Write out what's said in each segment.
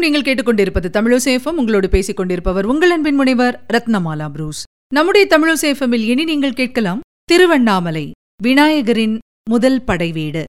வணக்கம் நீங்கள் கேட்டுக்கொண்டிருப்பது தமிழசேஃபம் உங்களோடு பேசிக் கொண்டிருப்பவர் உங்கள் அன்பின் முனைவர் ரத்னமாலா புரூஸ். நம்முடைய தமிழசேஃபமில் இனி நீங்கள் கேட்கலாம் திருவண்ணாமலை விநாயகரின் முதல் படைவீடு.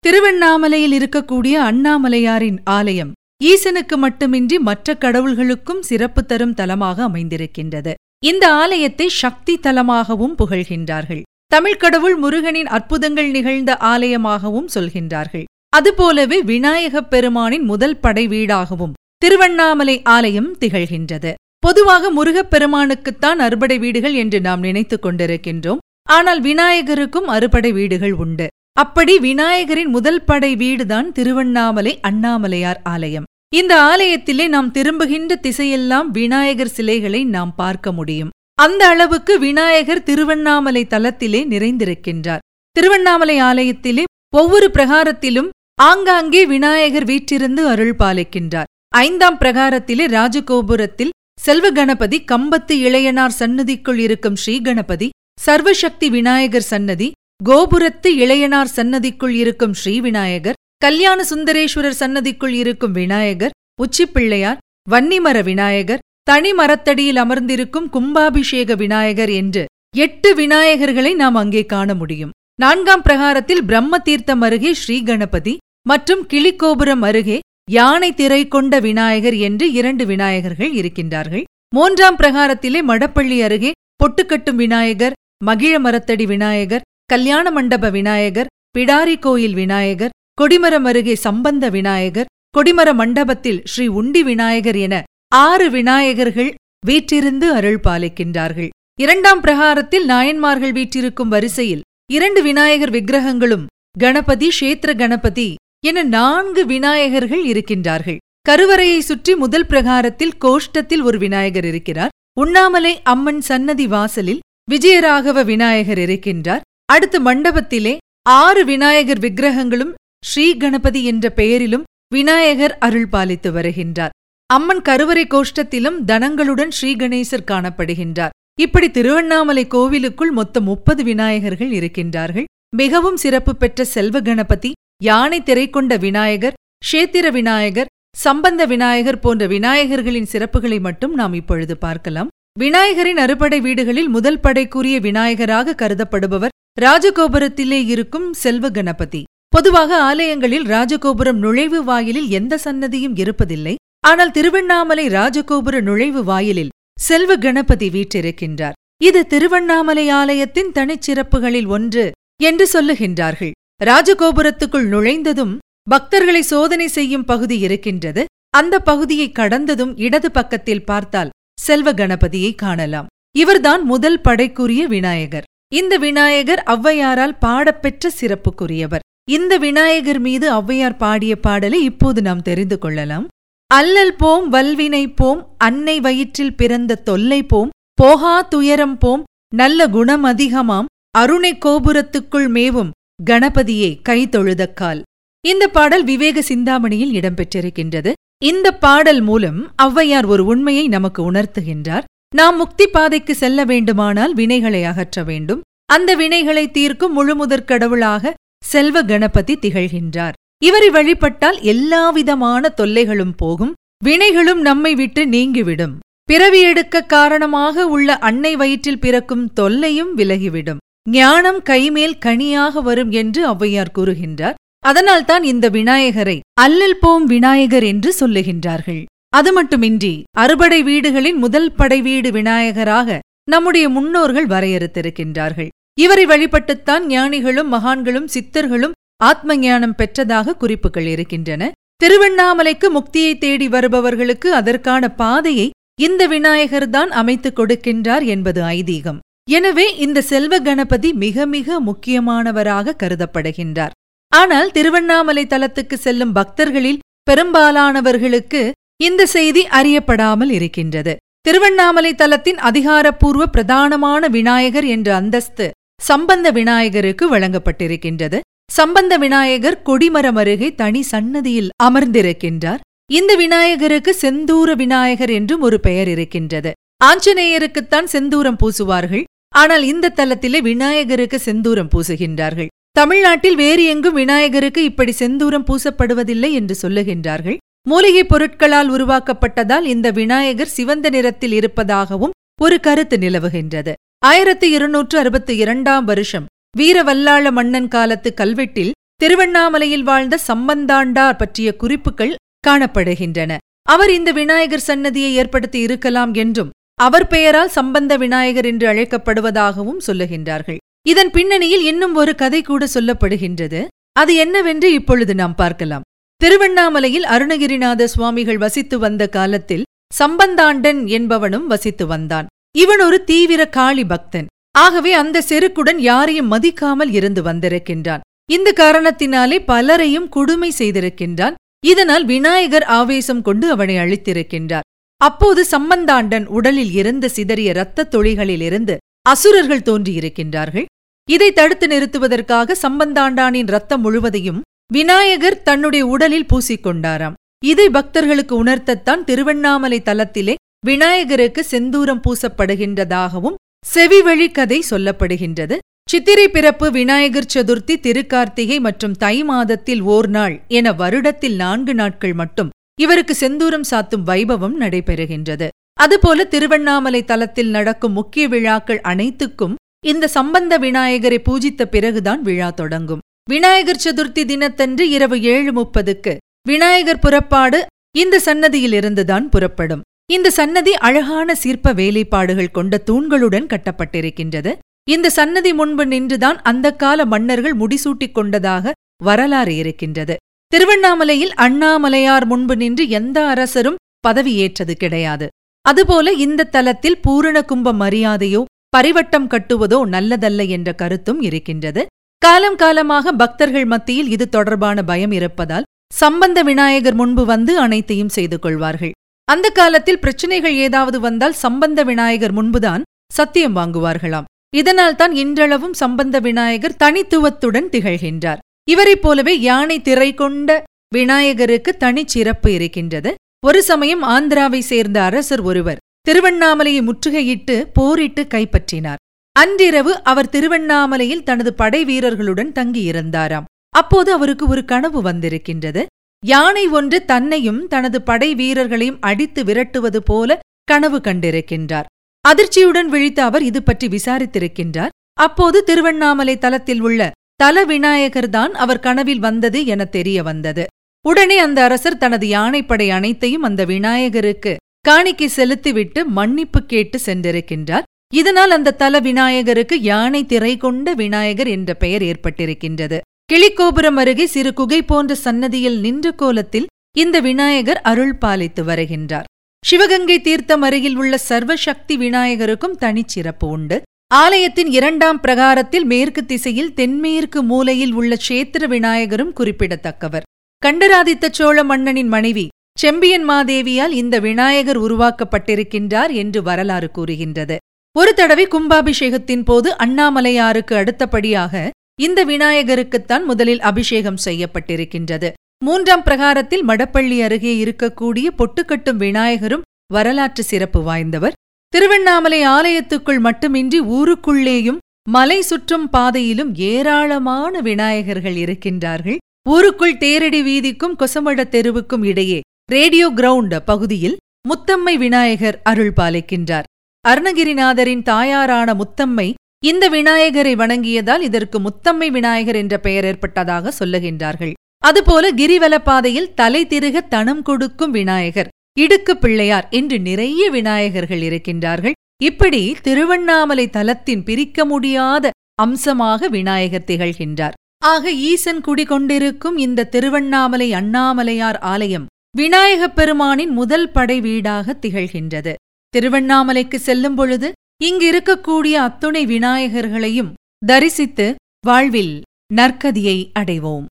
திருவண்ணாமலையில் இருக்கக்கூடிய அண்ணாமலையாரின் ஆலயம். ஈசனுக்கு மட்டுமின்றி மற்ற கடவுள்களுக்கும் சிறப்பு தரும் தலமாக அமைந்திருக்கின்றது. இந்த ஆலயத்தை சக்தி தலமாகவும் புகழ்கின்றார்கள். தமிழ்க் கடவுள் முருகனின் அற்புதங்கள் நிகழ்ந்த ஆலயமாகவும் சொல்கின்றார்கள். அதுபோலவே விநாயகப் பெருமானின் முதல் படை வீடாகவும் திருவண்ணாமலை ஆலயம் திகழ்கின்றது. பொதுவாக முருகப் பெருமானுக்குத்தான் அறுபடை வீடுகள் என்று நாம் நினைத்துக் கொண்டிருக்கின்றோம். ஆனால் விநாயகருக்கும் அறுபடை வீடுகள் உண்டு. அப்படி விநாயகரின் முதல் படை வீடுதான் திருவண்ணாமலை அண்ணாமலையார் ஆலயம். இந்த ஆலயத்திலே நாம் திரும்புகின்ற திசையெல்லாம் விநாயகர் சிலைகளை நாம் பார்க்க முடியும். அந்த அளவுக்கு விநாயகர் திருவண்ணாமலை தலத்திலே நிறைந்திருக்கின்றார். திருவண்ணாமலை ஆலயத்திலே ஒவ்வொரு பிரகாரத்திலும் ஆங்காங்கே விநாயகர் வீற்றிருந்து அருள் பாலிக்கின்றார். ஐந்தாம் பிரகாரத்திலே ராஜகோபுரத்தில் செல்வ கணபதி கம்பத்து இளையனார் சன்னதிக்குள் இருக்கும் ஸ்ரீகணபதி சர்வசக்தி விநாயகர் சன்னதி கோபுரத்து இளையனார் சன்னதிக்குள் இருக்கும் ஸ்ரீ விநாயகர் கல்யாண சுந்தரேஸ்வரர் சன்னதிக்குள் இருக்கும் விநாயகர் உச்சிப்பிள்ளையார் வன்னிமர விநாயகர் தனி மரத்தடியில் அமர்ந்திருக்கும் கும்பாபிஷேக விநாயகர் என்று எட்டு விநாயகர்களை நாம் அங்கே காண முடியும். நான்காம் பிரகாரத்தில் பிரம்ம தீர்த்தம் அருகே ஸ்ரீகணபதி மற்றும் கிளிக்கோபுரம் அருகே யானை திரை கொண்ட விநாயகர் என்று இரண்டு விநாயகர்கள் இருக்கின்றார்கள். மூன்றாம் பிரகாரத்திலே மடப்பள்ளி அருகே பொட்டுக்கட்டும் விநாயகர் மகிழ மரத்தடி விநாயகர் கல்யாண மண்டப விநாயகர் பிடாரி கோயில் விநாயகர் கொடிமரம் அருகே சம்பந்த விநாயகர் கொடிமர மண்டபத்தில் ஸ்ரீ உண்டி விநாயகர் என ஆறு விநாயகர்கள் வீற்றிருந்து அருள் பாலிக்கின்றார்கள். இரண்டாம் பிரகாரத்தில் நாயன்மார்கள் வீற்றிருக்கும் வரிசையில் இரண்டு விநாயகர் விக்கிரகங்களும் கணபதி ஷேத்திர கணபதி என நான்கு விநாயகர்கள் இருக்கின்றார்கள். கருவறையை சுற்றி முதல் பிரகாரத்தில் கோஷ்டத்தில் ஒரு விநாயகர் இருக்கிறார். உண்ணாமலை அம்மன் சன்னதி வாசலில் விஜயராகவ விநாயகர் இருக்கின்றார். அடுத்து மண்டபத்திலே ஆறு விநாயகர் விக்கிரகங்களும் ஸ்ரீ கணபதி என்ற பெயரிலும் விநாயகர் அருள் பாலித்து வருகின்றார். அம்மன் கருவறை கோஷ்டத்திலும் தனங்களுடன் ஸ்ரீகணேசர் காணப்படுகின்றார். இப்படி திருவண்ணாமலை கோவிலுக்குள் மொத்தம் முப்பது விநாயகர்கள் இருக்கின்றார்கள். மிகவும் சிறப்பு பெற்ற செல்வ கணபதி யானை திரை கொண்ட விநாயகர் ஷேத்திர விநாயகர் சம்பந்த விநாயகர் போன்ற விநாயகர்களின் சிறப்புகளை மட்டும் நாம் இப்பொழுது பார்க்கலாம். விநாயகரின் அறுபடை வீடுகளில் முதல் படைக்குரிய விநாயகராக கருதப்படுபவர் ராஜகோபுரத்திலே இருக்கும் செல்வ கணபதி. பொதுவாக ஆலயங்களில் ராஜகோபுரம் நுழைவு வாயிலில் எந்த சன்னதியும் இருப்பதில்லை. ஆனால் திருவண்ணாமலை ராஜகோபுர நுழைவு வாயிலில் செல்வ கணபதி வீற்றிருக்கின்றார். இது திருவண்ணாமலை ஆலயத்தின் தனிச்சிறப்புகளில் ஒன்று என்று சொல்லுகின்றார்கள். ராஜகோபுரத்துக்குள் நுழைந்ததும் பக்தர்களை சோதனை செய்யும் பகுதி இருக்கின்றது. அந்த பகுதியை கடந்ததும் இடது பக்கத்தில் பார்த்தால் செல்வ கணபதியை காணலாம். இவர்தான் முதல் படைக்குரிய விநாயகர். இந்த விநாயகர் ஔவையாரால் பாடப்பெற்ற சிறப்புக்குரியவர். இந்த விநாயகர் மீது ஔவையார் பாடிய பாடலை இப்போது நாம் தெரிந்து கொள்ளலாம். அல்லல் போம் வல்வினை போம் அன்னை வயிற்றில் பிறந்த தொல்லை போம் போகா துயரம் போம் நல்ல குணம் அதிகமாம் அருணை கோபுரத்துக்குள் மேவும் கணபதியே கை தொழுதக்கால். இந்த பாடல் விவேக சிந்தாமணியில் இடம்பெற்றிருக்கின்றது. இந்த பாடல் மூலம் ஔவையார் ஒரு உண்மையை நமக்கு உணர்த்துகின்றார். நாம் முக்தி பாதைக்கு செல்ல வேண்டுமானால் வினைகளை அகற்ற வேண்டும். அந்த வினைகளை தீர்க்கும் முழுமுதற் கடவுளாக செல்வ கணபதி திகழ்கின்றார். இவரை வழிபட்டால் எல்லாவிதமான தொல்லைகளும் போகும். வினைகளும் நம்மை விட்டு நீங்கிவிடும். பிறவி எடுக்க காரணமாக உள்ள அன்னை வயிற்றில் பிறக்கும் தொல்லையும் விலகிவிடும். ஞானம் கைமேல் கனியாக வரும் என்று ஔவையார் கூறுகின்றார். அதனால்தான் இந்த விநாயகரை அல்லல் போம் விநாயகர் என்று சொல்லுகின்றார்கள். அது மட்டுமின்றி அறுபடை வீடுகளின் முதல் படை வீடு விநாயகராக நம்முடைய முன்னோர்கள் வரையறுத்திருக்கின்றார்கள். இவரை வழிபட்டுத்தான் ஞானிகளும் மகான்களும் சித்தர்களும் ஆத்ம ஞானம் பெற்றதாக குறிப்புகள் இருக்கின்றன. திருவண்ணாமலைக்கு முக்தியை தேடி வருபவர்களுக்கு அதற்கான பாதையை இந்த விநாயகர்தான் அமைத்துக் கொடுக்கின்றார் என்பது ஐதீகம். எனவே இந்த செல்வ கணபதி மிக மிக முக்கியமானவராக கருதப்படுகின்றார். ஆனால் திருவண்ணாமலை தலத்துக்கு செல்லும் பக்தர்களில் பெரும்பாலானவர்களுக்கு இந்த செய்தி அறியப்படாமல் இருக்கின்றது. திருவண்ணாமலை தலத்தின் அதிகாரப்பூர்வ பிரதானமான விநாயகர் என்ற அந்தஸ்து சம்பந்த விநாயகருக்கு வழங்கப்பட்டிருக்கின்றது. சம்பந்த விநாயகர் கொடிமரம் அருகே தனி சன்னதியில் அமர்ந்திருக்கின்றார். இந்த விநாயகருக்கு செந்தூர விநாயகர் என்றும் ஒரு பெயர் இருக்கின்றது. ஆஞ்சநேயருக்குத்தான் செந்தூரம் பூசுவார்கள். ஆனால் இந்த தலத்திலே விநாயகருக்கு செந்தூரம் பூசுகின்றார்கள். தமிழ்நாட்டில் வேறு எங்கும் விநாயகருக்கு இப்படி செந்தூரம் பூசப்படுவதில்லை என்று சொல்லுகின்றார்கள். மூலிகைப் பொருட்களால் உருவாக்கப்பட்டதால் இந்த விநாயகர் சிவந்த நிறத்தில் இருப்பதாகவும் ஒரு கருத்து நிலவுகின்றது. ஆயிரத்தி இருநூற்று அறுபத்தி இரண்டாம் வருஷம் வீரவல்லாள மன்னன் காலத்து கல்வெட்டில் திருவண்ணாமலையில் வாழ்ந்த சம்பந்தாண்டார் பற்றிய குறிப்புகள் காணப்படுகின்றன. அவர் இந்த விநாயகர் சன்னதியை ஏற்படுத்தி இருக்கலாம் என்றும் அவர் பெயரால் சம்பந்த விநாயகர் என்று அழைக்கப்படுவதாகவும் சொல்லுகின்றார்கள். இதன் பின்னணியில் இன்னும் ஒரு கதை கூட சொல்லப்படுகின்றது. அது என்னவென்று இப்பொழுது நாம் பார்க்கலாம். திருவண்ணாமலையில் அருணகிரிநாத சுவாமிகள் வசித்து வந்த காலத்தில் சம்பந்தாண்டன் என்பவனும் வசித்து வந்தான். இவன் ஒரு தீவிர காளி பக்தன். ஆகவே அந்த செருக்குடன் யாரையும் மதிக்காமல் இருந்து வந்திருக்கின்றான். இந்த காரணத்தினாலே பலரையும் கொடுமை செய்திருக்கின்றான். இதனால் விநாயகர் ஆவேசம் கொண்டு அவனை அழித்திருக்கின்றார். அப்போது சம்பந்தாண்டன் உடலில் இருந்து சிதறிய இரத்தத் தொழிகளிலிருந்து அசுரர்கள் தோன்றியிருக்கின்றார்கள். இதை தடுத்து நிறுத்துவதற்காக சம்பந்தாண்டானின் ரத்தம் முழுவதையும் விநாயகர் தன்னுடைய உடலில் பூசிக்கொண்டாராம். இதை பக்தர்களுக்கு உணர்த்தத்தான் திருவண்ணாமலை தலத்திலே விநாயகருக்கு செந்தூரம் பூசப்படுகின்றதாகவும் செவிவழி கதை சொல்லப்படுகின்றது. சித்திரை பிறப்பு விநாயகர் சதுர்த்தி திருக்கார்த்திகை மற்றும் தை மாதத்தில் ஓர் நாள் என வருடத்தில் நான்கு நாட்கள் மட்டும் இவருக்கு செந்தூரம் சாத்தும் வைபவம் நடைபெறுகின்றது. அதுபோல திருவண்ணாமலை தலத்தில் நடக்கும் முக்கிய விழாக்கள் அனைத்துக்கும் இந்த சம்பந்த விநாயகரை பூஜித்த பிறகுதான் விழா தொடங்கும். விநாயகர் சதுர்த்தி தினத்தன்று இரவு ஏழு முப்பதுக்கு விநாயகர் புறப்பாடு இந்த சன்னதியிலிருந்துதான் புறப்படும். இந்த சன்னதி அழகான சிற்ப வேலைப்பாடுகள் கொண்ட தூண்களுடன் கட்டப்பட்டிருக்கின்றது. இந்த சன்னதி முன்பு நின்றுதான் அந்த கால மன்னர்கள் முடிசூட்டிக் கொண்டதாக வரலாறு இருக்கின்றது. திருவண்ணாமலையில் அண்ணாமலையார் முன்பு நின்று எந்த அரசரும் பதவியேற்றது கிடையாது. அதுபோல இந்த தலத்தில் பூரண கும்ப மரியாதையோ பரிவட்டம் கட்டுவதோ நல்லதல்ல என்ற கருத்தும் இருக்கின்றது. காலம் காலமாக பக்தர்கள் மத்தியில் இது தொடர்பான பயம் இருப்பதால் சம்பந்த விநாயகர் முன்பு வந்து அனைத்தையும் செய்து கொள்வார்கள். அந்த காலத்தில் பிரச்சனைகள் ஏதாவது வந்தால் சம்பந்த விநாயகர் முன்புதான் சத்தியம் வாங்குவார்களாம். இதனால் தான் இன்றளவும் சம்பந்த விநாயகர் தனித்துவத்துடன் திகழ்கின்றார். இவரைப் போலவே யானை திரை கொண்ட விநாயகருக்கு தனிச்சிறப்பு இருக்கின்றது. ஒரு சமயம் ஆந்திராவை சேர்ந்த அரசர் ஒருவர் திருவண்ணாமலையை முற்றுகையிட்டு போரிட்டு கைப்பற்றினார். அன்றிரவு அவர் திருவண்ணாமலையில் தனது படை வீரர்களுடன் தங்கியிருந்தாராம். அப்போது அவருக்கு ஒரு கனவு வந்திருக்கின்றது. யானை ஒன்று தன்னையும் தனது படை வீரர்களையும் அடித்து விரட்டுவது போல கனவு கண்டிருக்கின்றார். அதிர்ச்சியுடன் விழித்த அவர் இது பற்றி விசாரித்திருக்கின்றார். அப்போது திருவண்ணாமலை தலத்தில் உள்ள தல விநாயகர்தான் அவர் கனவில் வந்தது என தெரிய வந்தது. உடனே அந்த அரசர் தனது யானைப்படை அனைத்தையும் அந்த விநாயகருக்கு காணிக்கை செலுத்திவிட்டு மன்னிப்பு கேட்டு சென்றிருக்கின்றார். இதனால் அந்த தல விநாயகருக்கு யானை திரை கொண்ட விநாயகர் என்ற பெயர் ஏற்பட்டிருக்கின்றது. கிளிக்கோபுரம் அருகே சிறு குகை போன்ற சன்னதியில் நின்ற கோலத்தில் இந்த விநாயகர் அருள் பாலித்து வருகின்றார். சிவகங்கை தீர்த்தம் அருகில் உள்ள சர்வசக்தி விநாயகருக்கும் தனிச்சிறப்பு உண்டு. ஆலயத்தின் இரண்டாம் பிரகாரத்தில் மேற்கு திசையில் தென்மேற்கு மூலையில் உள்ள சேத்திர விநாயகரும் குறிப்பிடத்தக்கவர். கண்டராதித்த சோழ மன்னனின் மனைவி செம்பியன் மாதேவியால் இந்த விநாயகர் உருவாக்கப்பட்டிருக்கின்றார் என்று வரலாறு கூறுகின்றது. ஒரு தடவை கும்பாபிஷேகத்தின் போது அண்ணாமலையாருக்கு அடுத்தபடியாக இந்த விநாயகருக்குத்தான் முதலில் அபிஷேகம் செய்யப்பட்டிருக்கின்றது. மூன்றாம் பிரகாரத்தில் மடப்பள்ளி அருகே இருக்கக்கூடிய பொட்டுக்கட்டும் விநாயகரும் வரலாற்று சிறப்பு வாய்ந்தவர். திருவண்ணாமலை ஆலயத்துக்குள் மட்டுமின்றி ஊருக்குள்ளேயும் மலை சுற்றும் பாதையிலும் ஏராளமான விநாயகர்கள் இருக்கின்றார்கள். ஊருக்குள் தேரடி வீதிக்கும் கொசமட தெருவுக்கும் இடையே ரேடியோ கிரவுண்ட் பகுதியில் முத்தம்மை விநாயகர் அருள் பாலிக்கின்றார் அருணகிரிநாதரின் தாயாரான முத்தம்மை இந்த விநாயகரை வணங்கியதால் இதற்கு முத்தம்மை விநாயகர் என்ற பெயர் ஏற்பட்டதாக சொல்லுகின்றார்கள். அதுபோல கிரிவலப்பாதையில் தலை திருக தனம் கொடுக்கும் விநாயகர் இடுக்கு பிள்ளையார் என்று நிறைய விநாயகர்கள் இருக்கின்றார்கள். இப்படி திருவண்ணாமலை தலத்தின் பிரிக்க முடியாத அம்சமாக விநாயகர் திகழ்கின்றார். ஆக ஈசன் குடிகொண்டிருக்கும் இந்த திருவண்ணாமலை அண்ணாமலையார் ஆலயம் விநாயகப் பெருமானின் முதல் படை வீடாக திகழ்கின்றது. திருவண்ணாமலைக்கு செல்லும் பொழுது இங்கிருக்கக்கூடிய அத்துணை விநாயகர்களையும் தரிசித்து வாழ்வில் நற்கதியை அடைவோம்.